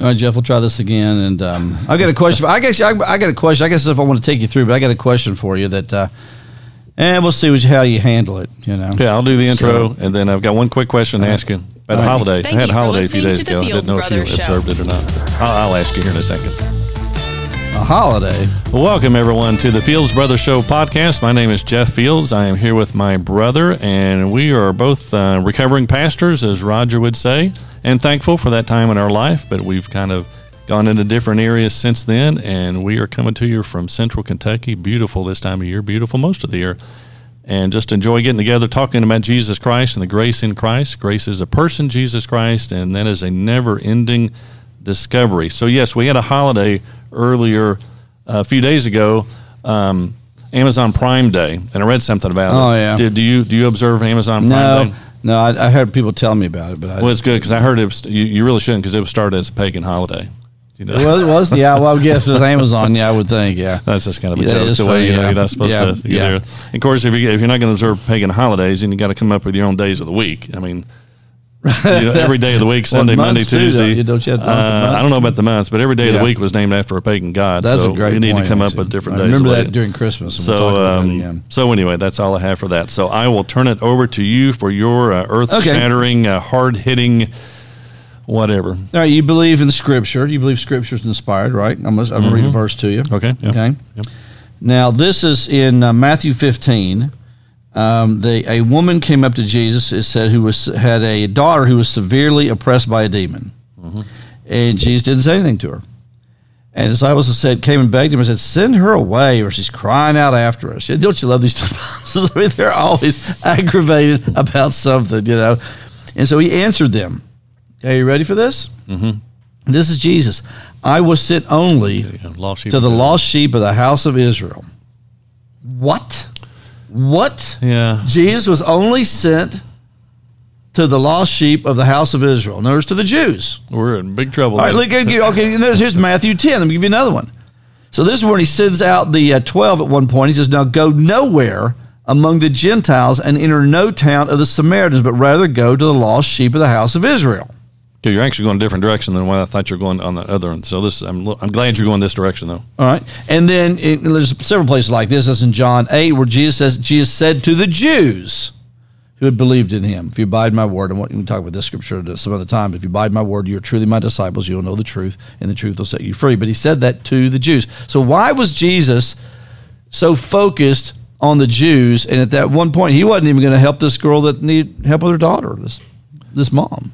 All right, Jeff, we'll try this again. And um, I got a question. I guess I, I, got a question. I guess if I want to take you through, but I got a question for you that, uh, and we'll see what, how you handle it. You know. Yeah, I'll do the intro, so, and then I've got one quick question to ask you about a holiday. Thank I had a holiday a few days ago. I didn't know if you observed it or not. I'll, I'll ask you here in a second a holiday. Welcome, everyone, to the Fields Brothers Show podcast. My name is Jeff Fields. I am here with my brother, and we are both uh, recovering pastors, as Roger would say, and thankful for that time in our life. But we've kind of gone into different areas since then, and we are coming to you from central Kentucky. Beautiful this time of year, beautiful most of the year. And just enjoy getting together, talking about Jesus Christ and the grace in Christ. Grace is a person, Jesus Christ, and that is a never ending discovery. So, yes, we had a holiday earlier uh, a few days ago. Um, Amazon Prime Day, and I read something about oh, it. Oh yeah. Did do you do you observe Amazon Prime no, Day? No, I, I, heard people tell me about it, but I well, it's good because I heard it. Was, you, you really shouldn't because it was started as a pagan holiday. You know? Well, it was, yeah. Well, I guess it was Amazon. Yeah, I would think. Yeah, that's just kind of a yeah, joke. The way you know you're not supposed yeah, to. Yeah. There. Of course, if you if you're not going to observe pagan holidays, then you got to come up with your own days of the week. I mean, you know, every day of the week, Sunday, well, Monday, Tuesday. Too, don't you have uh, I don't know about the months, but every day of the week was named after a pagan god. That's so a great We need point, to come actually. up with different I days. Remember that during Christmas. So, um, so anyway, that's all I have for that. So I will turn it over to you for your uh, earth-shattering, okay. uh, hard-hitting, whatever. All right, you believe in Scripture. You believe Scripture is inspired, right? I'm going to mm-hmm. read a verse to you. Okay. Yeah. Okay. Yep. Now this is in uh, Matthew 15 um, they, a woman came up to Jesus. It said who was had a daughter who was severely oppressed by a demon, mm-hmm. and Jesus didn't say anything to her. And the disciples said, came and begged him and said, "Send her away, or she's crying out after us." Don't you love these disciples? I mean, they're always aggravated about something, you know. And so he answered them. Are you ready for this? Mm-hmm. This is Jesus. I was sent only to the lost sheep of the house of Israel. What? What? Yeah. Jesus was only sent to the lost sheep of the house of Israel. Notice to the Jews. We're in big trouble. All right, look, okay, here's Matthew 10. Let me give you another one. So this is when he sends out the uh, 12 at one point. He says, Now go nowhere among the Gentiles and enter no town of the Samaritans, but rather go to the lost sheep of the house of Israel. Okay, you're actually going a different direction than what I thought you were going on the other one. So this, I'm, I'm glad you're going this direction though. All right, and then it, there's several places like this. That's in John eight, where Jesus says, Jesus said to the Jews who had believed in Him, "If you abide my word," and what we can talk about this scripture some other time. If you abide my word, you are truly my disciples. You will know the truth, and the truth will set you free. But He said that to the Jews. So why was Jesus so focused on the Jews? And at that one point, He wasn't even going to help this girl that needed help with her daughter, this this mom.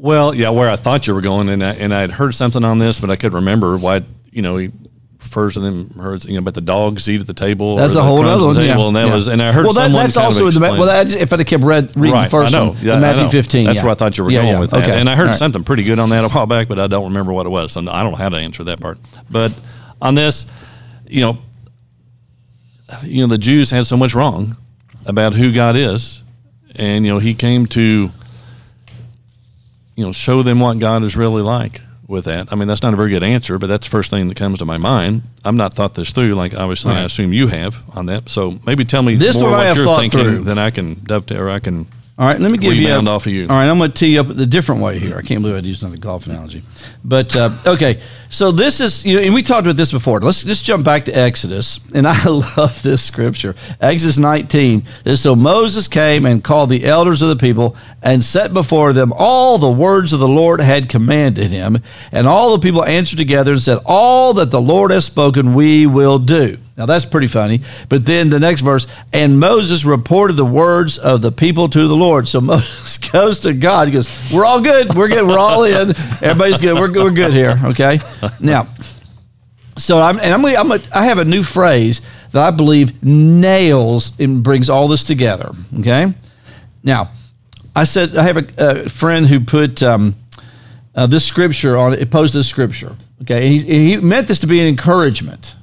Well, yeah, where I thought you were going, and I, and I had heard something on this, but I could remember why. You know, he refers to them, heard you know about the dogs eat at the table. That's a whole other one. Table, yeah. and that yeah. was, and I heard well, that, that's also in the well. That, if I kept read reading right, first I know. one, Yeah, Matthew know. 15. That's yeah. where I thought you were going with that. Okay. And I heard right. something pretty good on that a while back, but I don't remember what it was. So I don't know how to answer that part. But on this, you know, you know, the Jews had so much wrong about who God is, and you know, He came to you know, show them what God is really like with that. I mean, that's not a very good answer, but that's the first thing that comes to my mind. I've not thought this through, like obviously right. I assume you have on that. So maybe tell me this more what, you're thinking, through. then I can dovetail or I can. All right, let me give you a, off of you. All right, I'm going to tee you up the different way here. I can't believe I used another golf analogy, but uh, okay. So this is, you know, and we talked about this before. Let's just jump back to Exodus, and I love this scripture. Exodus 19. So Moses came and called the elders of the people and set before them all the words of the Lord had commanded him, and all the people answered together and said, "All that the Lord has spoken, we will do." Now that's pretty funny. But then the next verse, and Moses reported the words of the people to the Lord. So Moses goes to God. He goes, "We're all good. We're good. We're all in. Everybody's good. We're good. we're good here." Okay. Now, so I'm and I'm, I'm a, I have a new phrase that I believe nails and brings all this together. Okay. Now, I said I have a, a friend who put um, uh, this scripture on it. Posted this scripture. Okay, and he, he meant this to be an encouragement.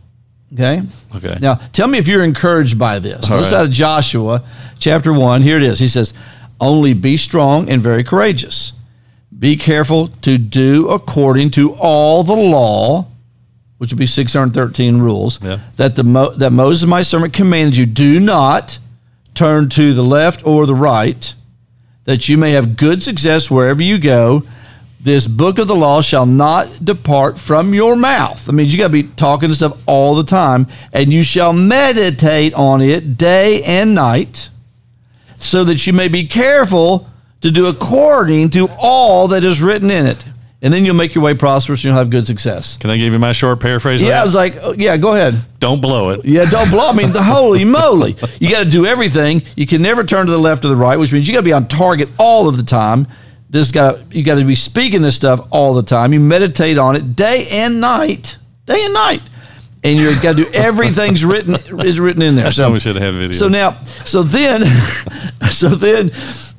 Okay. Okay. Now, tell me if you're encouraged by this. All this right. out of Joshua chapter 1. Here it is. He says, Only be strong and very courageous. Be careful to do according to all the law, which would be 613 rules, Yeah. that, the Mo- that Moses, my servant, commanded you. Do not turn to the left or the right, that you may have good success wherever you go. This book of the law shall not depart from your mouth. I mean, you got to be talking to stuff all the time, and you shall meditate on it day and night, so that you may be careful to do according to all that is written in it. And then you'll make your way prosperous and you'll have good success. Can I give you my short paraphrase? of Yeah, I was like, oh, yeah, go ahead. don't blow it. Yeah, don't blow. I mean, the holy moly. You got to do everything. You can never turn to the left or the right, which means you got to be on target all of the time. This got you got to be speaking this stuff all the time. You meditate on it day and night, day and night, and you got to do everything's written is written in there. That's why we should have had a video. So now, so then, so then,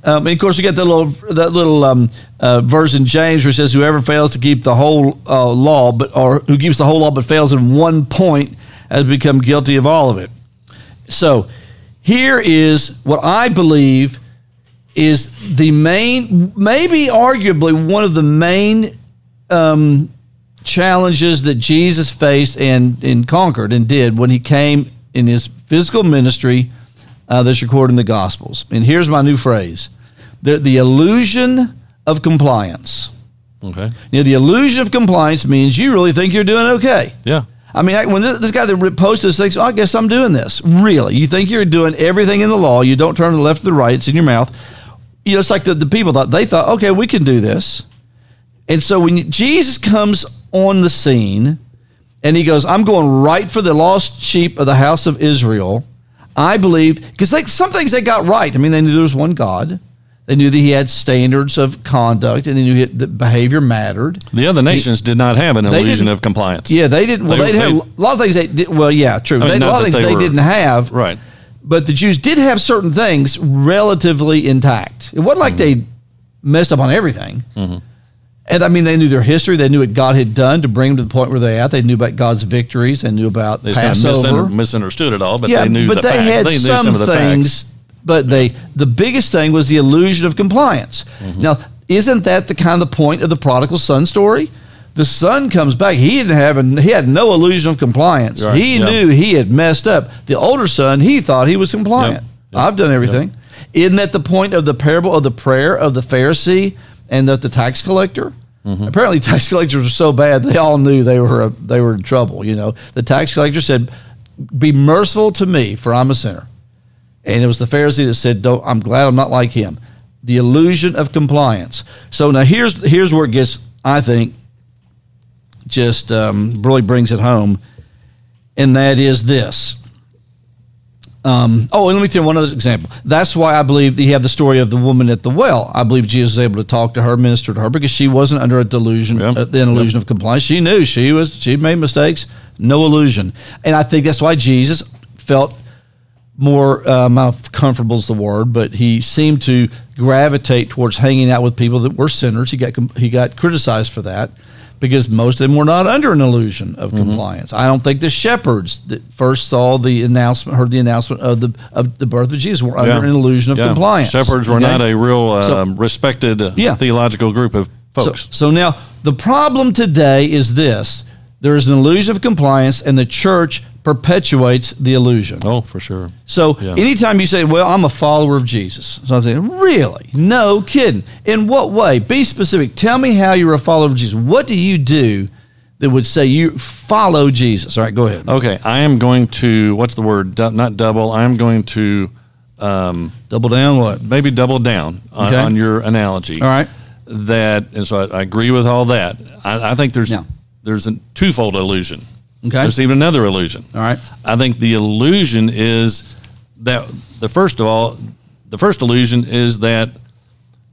um, and of course, we got that little that little um, uh, verse in James where it says, "Whoever fails to keep the whole uh, law, but or who keeps the whole law but fails in one point, has become guilty of all of it." So, here is what I believe is the main, maybe arguably one of the main um, challenges that Jesus faced and, and conquered and did when he came in his physical ministry uh, that's recorded in the Gospels. And here's my new phrase the, the illusion of compliance. okay. Know, the illusion of compliance means you really think you're doing okay. Yeah. I mean, I, when this, this guy that posted this thinks, oh, I guess I'm doing this. Really? You think you're doing everything in the law? You don't turn to the left or the right. It's in your mouth. You know, it's like the, the people thought they thought, okay, we can do this. And so when Jesus comes on the scene and he goes, I'm going right for the lost sheep of the house of Israel. I believe because some things they got right. I mean, they knew there was one God. They knew that he had standards of conduct, and they knew that behavior mattered. The other nations did not have an illusion of compliance. Yeah, they didn't. Well, They- they, had a lot of things they did. Well, yeah, true. mean, they, a lot of things they they, were- didn't have. Right. But the Jews did have certain things relatively intact. It wasn't like Mm-hmm. they messed up on everything. And I mean, they knew their history. They knew what God had done to bring them to the point where they at. They knew about God's victories. They knew about They just kind of misunder- misunderstood it all, but yeah, they knew but the they fact. had they knew some, some of the things. facts. But they, the biggest thing was the illusion of compliance. Mm-hmm. Now, isn't that the kind of the point of the prodigal son story? The son comes back. He didn't have, a, he had no illusion of compliance. Right, He yeah. knew he had messed up. The older son, he thought he was compliant. Yep, yep, I've done everything. Isn't that the point of the parable of the prayer of the Pharisee and the, the tax collector? Mm-hmm. Apparently, tax collectors were so bad they all knew they were uh, they were in trouble. You know, the tax collector said, "Be merciful to me, for I'm a sinner." And it was the Pharisee that said, Don't, I'm glad I'm not like him. The illusion of compliance. So now here's here's where it gets, I think, just um, really brings it home. And that is this. Um, oh, and let me tell you one other example. That's why I believe that you have the story of the woman at the well. I believe Jesus was able to talk to her, minister to her, because she wasn't under a delusion, Yep. uh, the illusion of compliance. She knew she was she made mistakes, no illusion, and I think that's why Jesus felt more uh, comfortable is the word, but he seemed to gravitate towards hanging out with people that were sinners. He got he got criticized for that because most of them were not under an illusion of Mm-hmm. compliance. I don't think the shepherds that first saw the announcement, heard the announcement of the of the birth of Jesus, were Yeah. under an illusion of Yeah. compliance. Shepherds were Okay? not a real So- um, respected uh, Yeah. theological group of So, folks. so now the problem today is this: there is an illusion of compliance, and the church perpetuates the illusion. oh, for sure. So Yeah. anytime you say, "Well, I'm a follower of Jesus," so I'm saying, "Really? No kidding. In what way? Be specific. Tell me how you're a follower of Jesus. What do you do that would say you follow Jesus?" All right, go ahead. Okay, I am going to what's the word? Du- not double. I'm going to um, Double down. What? maybe double down on, Okay. on your analogy. All right. That and so I, I agree with all that. I, I think there's there's a twofold illusion. Okay. There's even another illusion. All right. I think the illusion is that the first of all, the first illusion is that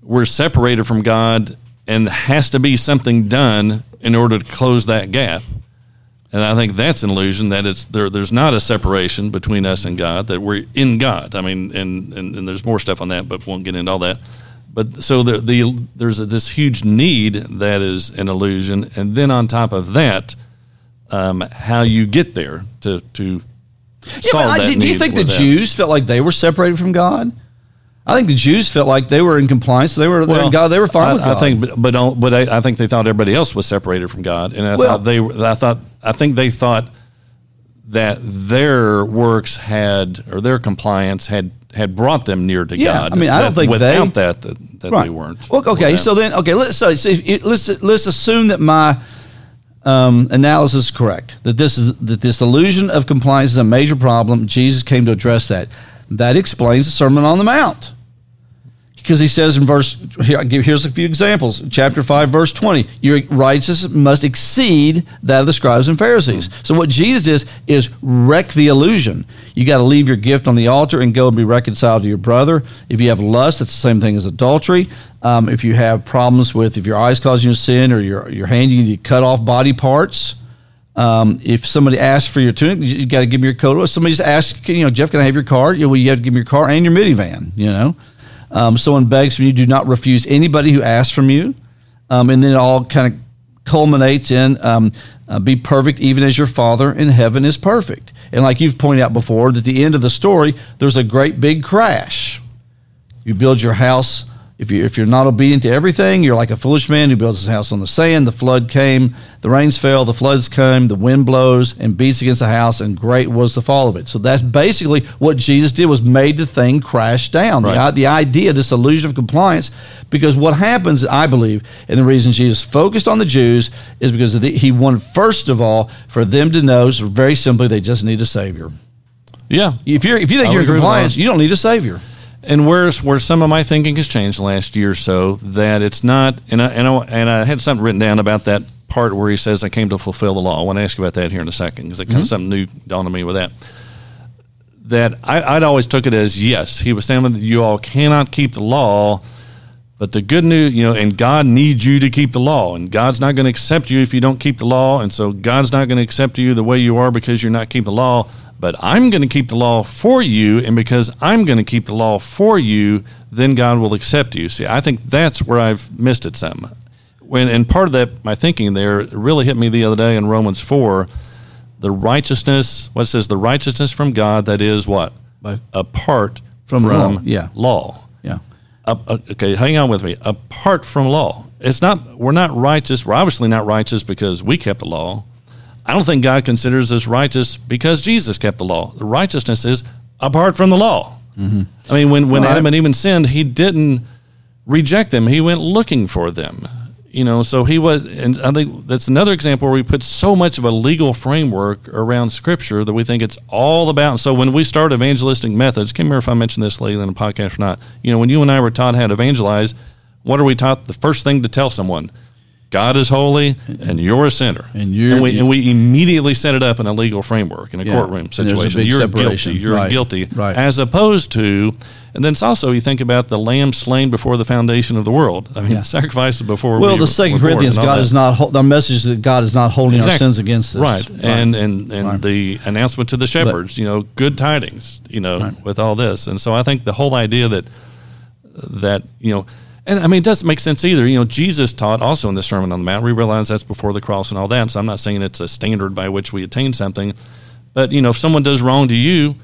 we're separated from God and has to be something done in order to close that gap. And I think that's an illusion that it's there. There's not a separation between us and God. That we're in God. I mean, and and, and there's more stuff on that, but we won't get into all that. But so the, the there's this huge need that is an illusion, and then on top of that, um, how you get there to to Yeah, I- that do, you think the that. Jews felt like they were separated from God? I think the Jews felt like they were in compliance. They were Well, God. They were fine I, with God. I think, but but, but I, I think they thought everybody else was separated from God, and I Well- thought they. I thought I think they thought that their works had or their compliance had had brought them near to Yeah, God. I mean, I don't think without they- that that, that Right. they weren't. Well, okay, Yeah. so then, okay, let's so, so let's let's assume that my um, analysis is correct. That this is that this illusion of compliance is a major problem. Jesus came to address that. That explains the Sermon on the Mount. Because he says in verse here, here's a few examples. Chapter five, verse twenty: Your righteousness must exceed that of the scribes and Pharisees. So what Jesus does is wreck the illusion. You got to leave your gift on the altar and go and be reconciled to your brother. If you have lust, it's the same thing as adultery. Um, if you have problems with if your eyes cause you sin or your your hand, you need to cut off body parts. Um, if somebody asks for your tunic, you, got to give them your coat. If somebody just asks, you know, Jeff, can I have your car? You, well, you have to give them your car and your minivan. You know, um, someone begs from you, do not refuse anybody who asks from you. Um, and then it all kind of culminates in um, uh, be perfect, even as your Father in heaven is perfect. And like you've pointed out before, that at the end of the story, there's a great big crash. You build your house. If, you, if you're not obedient to everything, you're like a foolish man who builds his house on the sand. The flood came, the rains fell, the floods came, the wind blows and beats against the house, and great was the fall of it. So that's basically what Jesus did was made the thing crash down. Right. The, the idea, this illusion of compliance, because what happens, I believe, and the reason Jesus focused on the Jews is because of the, he wanted, first of all, for them to know, so very simply, they just need a Savior. yeah, If, you're, if you think I you're in compliance, you don't need a Savior. And where's where some of my thinking has changed the last year or so that it's not and I, and I, and I had something written down about that part where he says I came to fulfill the law. I want to ask you about that here in a second because it kind of mm-hmm. something new dawned on me with that. That I, I'd always took it as yes, he was saying that you all cannot keep the law, but the good news, you know, and God needs you to keep the law, and God's not going to accept you if you don't keep the law, and so God's not going to accept you the way you are because you're not keeping the law. But I'm going to keep the law for you, and because I'm going to keep the law for you, then God will accept you. See, I think that's where I've missed it some. When and part of that, my thinking there really hit me the other day in Romans four, the righteousness. What it says, the righteousness from God that is what By- apart From from, law, yeah. law. Yeah. Uh, okay, hang on with me. Apart from law, it's not. We're not righteous. We're obviously not righteous because we kept the law. I don't think God considers us righteous because Jesus kept the law. The righteousness is apart from the law. Mm-hmm. I mean, when when Well, I- Adam and Eve sinned, He didn't reject them. He went looking for them. You know, so he was, and I think that's another example where we put so much of a legal framework around Scripture that we think it's all about. So when we start evangelistic methods, can't remember if I mentioned this lately in the podcast or not. You know, when you and I were taught how to evangelize, what are we taught? The first thing to tell someone, God is holy and you're a sinner, And you're- and we and we immediately set it up in a legal framework in a Yeah. courtroom situation. You're separation. guilty. You're Right. guilty. Right. As opposed to, and then it's also you think about the lamb slain before the foundation of the world. I mean, Yeah. the sacrifice before. Well, we the Second Corinthians, God that. is not the message is that God is not holding our sins against us. Right. And and and Right. the announcement to the shepherds, you know, good tidings, you know, Right. with all this. And so I think the whole idea that that, you know, and I mean it doesn't make sense either. You know, Jesus taught also in the Sermon on the Mount. We realize that's before the cross and all that. So I'm not saying it's a standard by which we attain something. But, you know, if someone does wrong to you,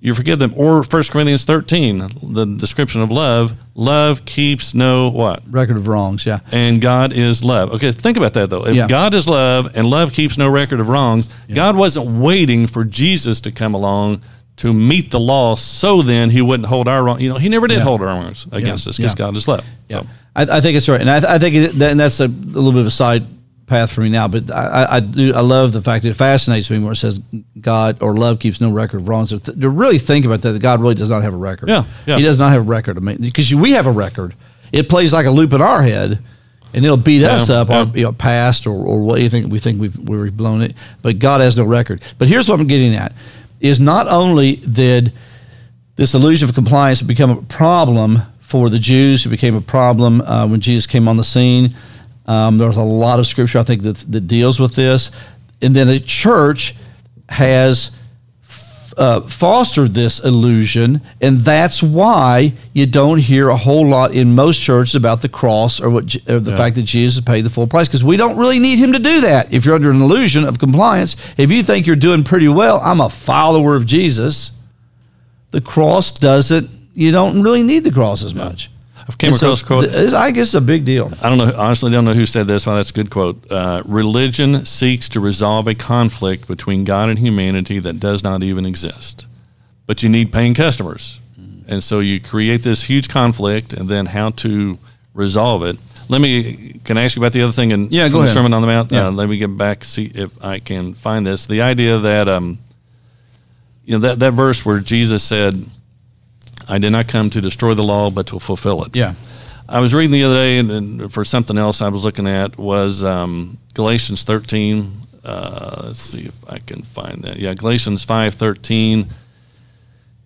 you forgive them. Or 1 Corinthians 13, the description of love, love keeps no what? record of wrongs. Yeah. and God is love. Okay, think about that though. If Yeah. God is love and love keeps no record of wrongs, God wasn't waiting for Jesus to come along to meet the law so then he wouldn't hold our wrong. You know, he never did Yeah. hold our wrongs against Yeah. us because Yeah. God is love. Yeah, So, I, I think it's right, and I, I think it, that, and that's a, a little bit of a side path for me now. But I, I, I do I love the fact that it fascinates me where it says God or love keeps no record of wrongs. To, th- to really think about that, that God really does not have a record. Yeah. He does not have a record. I mean, because we have a record, it plays like a loop in our head. And it'll beat us Yeah, up, yeah. our you know, past or, or what you think we think we've we've blown it. But God has no record. But here's what I'm getting at: is not only did this illusion of compliance become a problem for the Jews. It became a problem uh, when Jesus came on the scene. Um, there's a lot of scripture I think that, that deals with this, and then the church has uh, fostered this illusion, and that's why you don't hear a whole lot in most churches about the cross or what or the Yeah. fact that Jesus paid the full price because we don't really need him to do that. If you're under an illusion of compliance, if you think you're doing pretty well, I'm a follower of Jesus. The cross doesn't. You don't really need the cross as much. I came And so across a quote. I guess it's a big deal. I don't know. Honestly, don't know who said this, but that's a good quote. Uh, Religion seeks to resolve a conflict between God and humanity that does not even exist. But you need paying customers, and so you create this huge conflict, and then how to resolve it. Let me. Can I ask you about the other thing? In, Yeah, go ahead. Sermon on the Mount. Yeah. Uh, let me get back see if I can find this. The idea that um, you know that that verse where Jesus said, "I did not come to destroy the law, but to fulfill it." Yeah. I was reading the other day, and, and for something else I was looking at was um, Galatians 13. Uh, let's see if I can find that. Yeah, Galatians 5:13.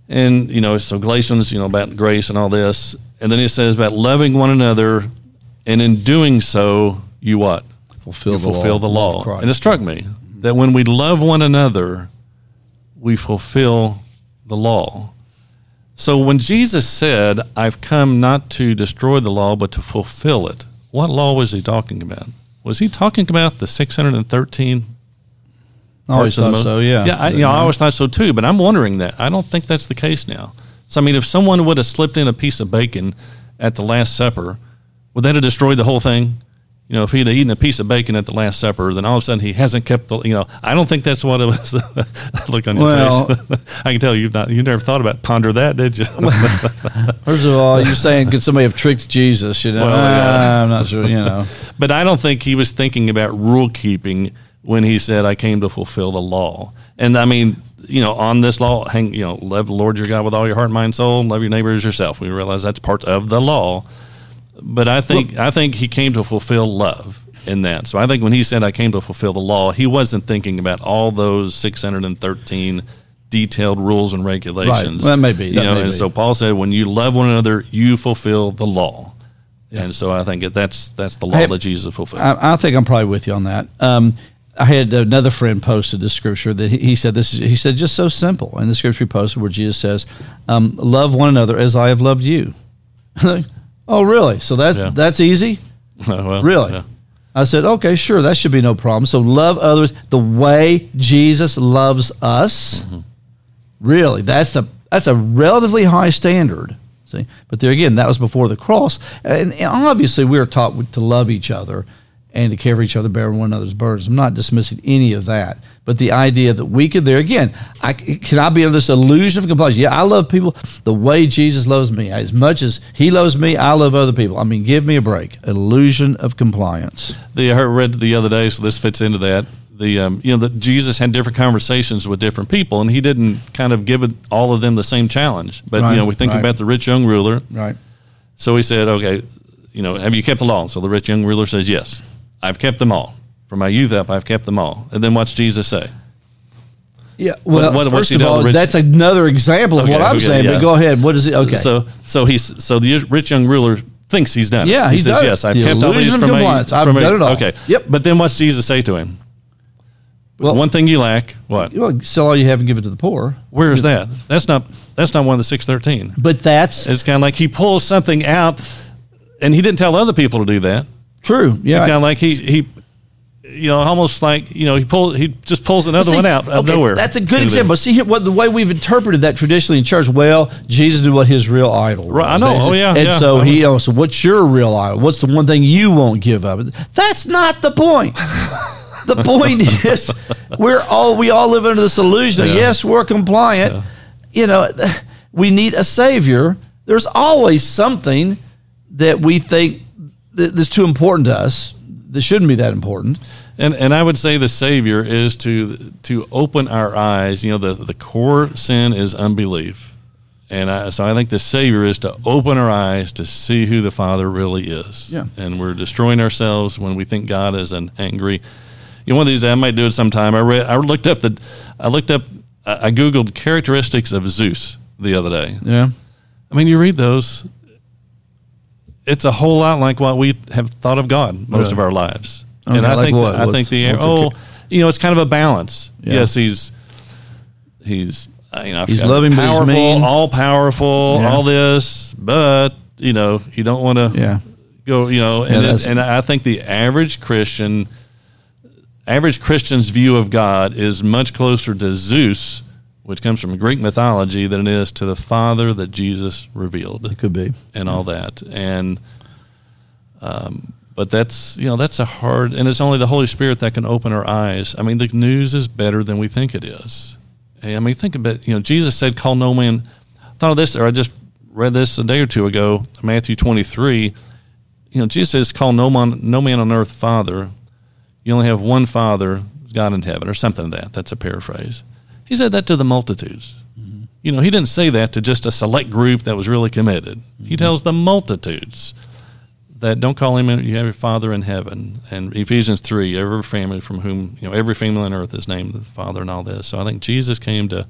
And you know, so Galatians, you know, about grace and all this, and then it says about loving one another, and in doing so, you what? Fulfill you the fulfill law. the law. And it struck me that when we love one another, we fulfill the law. So when Jesus said, I've come not to destroy the law, but to fulfill it, what law was he talking about? Was he talking about the 613 I always parts of the thought so. Yeah. Yeah, I, you know, I always thought so too, but I'm wondering that. I don't think that's the case now. So, I mean, if someone would have slipped in a piece of bacon at the Last Supper, would that have destroyed the whole thing? You know, if he'd eaten a piece of bacon at the Last Supper, then all of a sudden he hasn't kept the. You know, I don't think that's what it was. Look on your Well- face. I can tell you've not. You never thought about ponder that, did you? First of all, you're saying could somebody have tricked Jesus? You know, Well, yeah. Ah, I'm not sure. You know, But I don't think he was thinking about rule keeping when he said, "I came to fulfill the law." And I mean, you know, on this law, hang, you know, love the Lord your God with all your heart, mind, soul, love your neighbor as yourself. We realize that's part of the law. But I think I think he came to fulfill love in that. So I think when he said, "I came to fulfill the law," he wasn't thinking about all those six hundred and thirteen detailed rules and regulations. Well, that may be. You That know, may and be. so Paul said, "When you love one another, you fulfill the law." And so I think that's that's the law Hey, that Jesus fulfilled. I, I think I'm probably with you on that. Um, I had another friend posted this scripture that he, he said this. Is, he said just so simple. And the scripture he posted where Jesus says, um, "Love one another as I have loved you." oh, really? So that's Yeah. that's easy. well, Really? yeah. I said, okay, sure, that should be no problem. So love others the way Jesus loves us. Mm-hmm. Really, that's a that's a relatively high standard. See, but there again, that was before the cross, and, and obviously we are taught to love each other and to care for each other, bear one another's burdens. I'm not dismissing any of that, but the idea that we could there again, I can I be under this illusion of compliance? Yeah, I love people the way Jesus loves me. As much as He loves me, I love other people. I mean, give me a break. Illusion of compliance. The I heard- read the other day, so this fits into that. The um, you know that Jesus had different conversations with different people, and he didn't kind of give it, all of them the same challenge. But Right, you know, we think right. about the rich young ruler. Right. So he said, "Okay, you know, have you kept the law?" So the rich young ruler says, "Yes, I've kept them all. From my youth up, I've kept them all." And then what's Jesus say? Yeah. Well, what- what's first he of all, that's another example of Okay, what I'm okay, saying. yeah. But go ahead. What is it? Okay. So so he's so the rich young ruler thinks he's done. it. Yeah, he says. "Yes, I've The kept all these from my. I've my- done it all. Okay, Yep. But then what's Jesus say to him? Well- one thing you lack. What? well, sell all you have and give it to the poor. Where is that? That's not that's not one of the six thirteen. But that's It's kind of like he pulls something out, and he didn't tell other people to do that. True. Yeah. Kind of like he he, you know, almost like you know he pulls he just pulls another See, one out of okay, nowhere. That's a good of example. See here, what the way we've interpreted that traditionally in church. Well, Jesus did what his real idol was. Right, I know. Oh, yeah, And yeah. so I he, oh, so what's your real idol? What's the one thing you won't give up? That's not the point. the point is, we're all we all live under this illusion. Of, Yes, we're compliant. You know, we need a savior. There's always something that we think that's too important to us that shouldn't be that important. And and I would say the savior is to to open our eyes. You know, the the core sin is unbelief, and I, so I think the savior is to open our eyes to see who the Father really is. Yeah. And we're destroying ourselves when we think God is an angry. You know, one of these days I might do it sometime. I read. I looked up the. I looked up. I I googled characteristics of Zeus the other day. Yeah. I mean, you read those. It's a whole lot like what we have thought of God most Really? of our lives, Okay, and I like think what? I What's- think the oh, ca- you know, it's kind of a balance. Yeah. Yes, he's he's uh, you know I He's loving, he's powerful, mean. all powerful, Yeah. all this, but you know you don't want to Yeah. go, you know, and that's- it, and I think the average Christian, average Christian's view of God is much closer to Zeus, which comes from Greek mythology, than it is to the Father that Jesus revealed It could be. and all that. And um, but that's you know that's a hard, and it's only the Holy Spirit that can open our eyes. I mean, the news is better than we think it is. I mean, think about you know Jesus said, "Call no man." I thought of this, or I just read this a day or two ago, Matthew twenty three. You know, Jesus says, "Call no man, no man on earth Father." You only have one Father, God in heaven, or something like that. That's a paraphrase. He said that to the multitudes. You know, he didn't say that to just a select group that was really committed. He tells the multitudes that don't call him you have your father in heaven and ephesians 3 every family from whom you know every family on earth is named the father and all this so i think jesus came to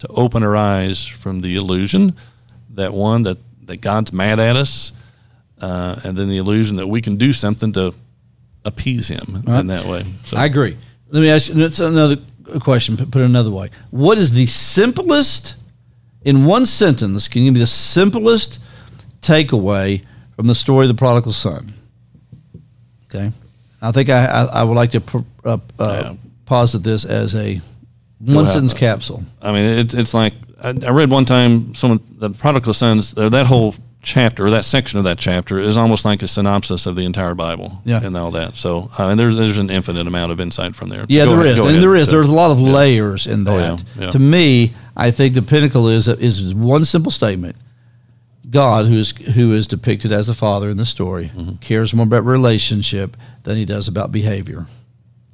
to open our eyes from the illusion that one that that god's mad at us uh, and then the illusion that we can do something to appease him Right. in that way so I agree. Let me ask you that's another question. Put it another way. What is the simplest, in one sentence, can you give me the simplest takeaway from the story of the prodigal son? Okay. I think I, I, I would like to pr- uh, uh, posit this as a one sentence capsule. I mean, it's it's like I, I read one time someone the prodigal sons that whole chapter or that section of that chapter is almost like a synopsis of the entire Bible. Yeah. and all that. So, uh, and there's there's an infinite amount of insight from there. Yeah, Go there ahead, is, and ahead. there is. There's a lot of layers in that. Oh, yeah, yeah. To me, I think the pinnacle is is one simple statement: God, who is who is depicted as the father in the story, Mm-hmm. cares more about relationship than he does about behavior.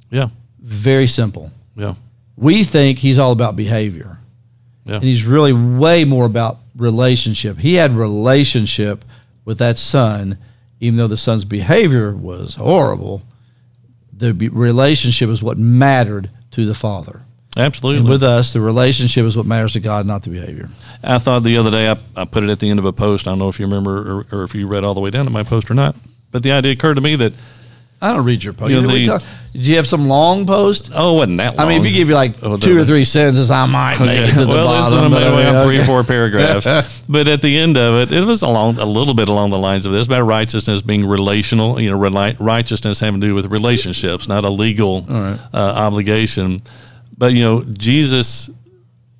yeah, Very simple. yeah, We think he's all about behavior, yeah. and he's really way more about relationship. He had relationship with that son, even though the son's behavior was horrible. The relationship is what mattered to the father. Absolutely. And with us, the relationship is what matters to God, not the behavior. I thought the other day I, I put it at the end of a post. I don't know if you remember or, or if you read all the way down to my post or not. But the idea occurred to me that I don't read your post. You know, You know, we the- talk- Did you have some long post? oh, it wasn't that long. I mean, if you give you like Oh, two or three sentences, I might make it to the well, bottom. it's on but my I mean, three or four paragraphs. but at the end of it, it was along a little bit along the lines of this about righteousness being relational. You know, righteousness having to do with relationships, not a legal right. uh, obligation. But you know, Jesus,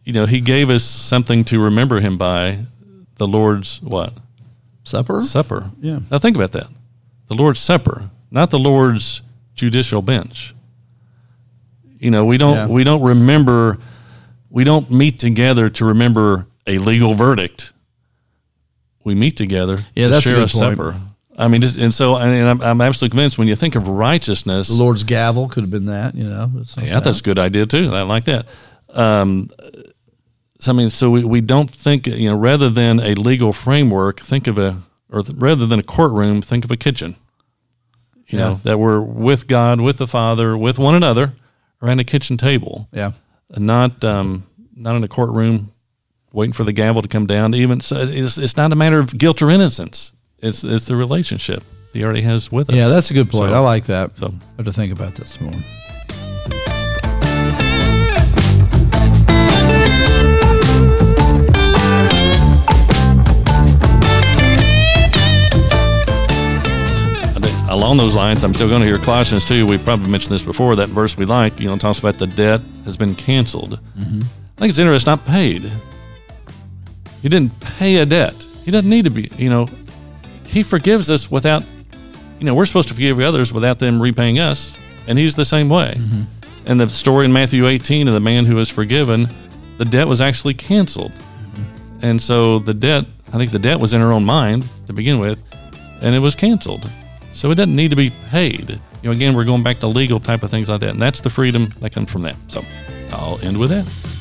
you know, He gave us something to remember Him by, the Lord's what Supper? Supper. Yeah. Now think about that, the Lord's Supper, not the Lord's judicial bench. You know, we don't Yeah. we don't remember we don't meet together to remember a legal verdict. We meet together Yeah, to that's a share a point. supper. I mean, and so and I'm, I'm absolutely convinced when you think of righteousness, The Lord's gavel could have been that, you know. yeah, that's a good idea too. I like that. Um, so I mean, so we, we don't think you know rather than a legal framework, think of a or th- rather than a courtroom, think of a kitchen. You Yeah. know that we're with God, with the Father, with one another around a kitchen table, Yeah. and not um, not in a courtroom waiting for the gavel to come down. To even so, it's, it's not a matter of guilt or innocence. It's it's the relationship He already has with us. Yeah, that's a good point. So- I like that. so. I have to think about this more. Along those lines, I'm still going to hear Colossians 2. We've probably mentioned this before. That verse we like, you know, talks about the debt has been canceled. Mm-hmm. I think it's interesting, not paid. He didn't pay a debt. He doesn't need to be, you know, he forgives us without, you know, we're supposed to forgive others without them repaying us. And he's the same way. Mm-hmm. And the story in Matthew 18 of the man who was forgiven, the debt was actually canceled. Mm-hmm. And so the debt, I think the debt was in her own mind to begin with, and it was canceled. So it doesn't need to be paid. You know, again, we're going back to legal type of things like that. And that's the freedom that comes from that. So I'll end with that.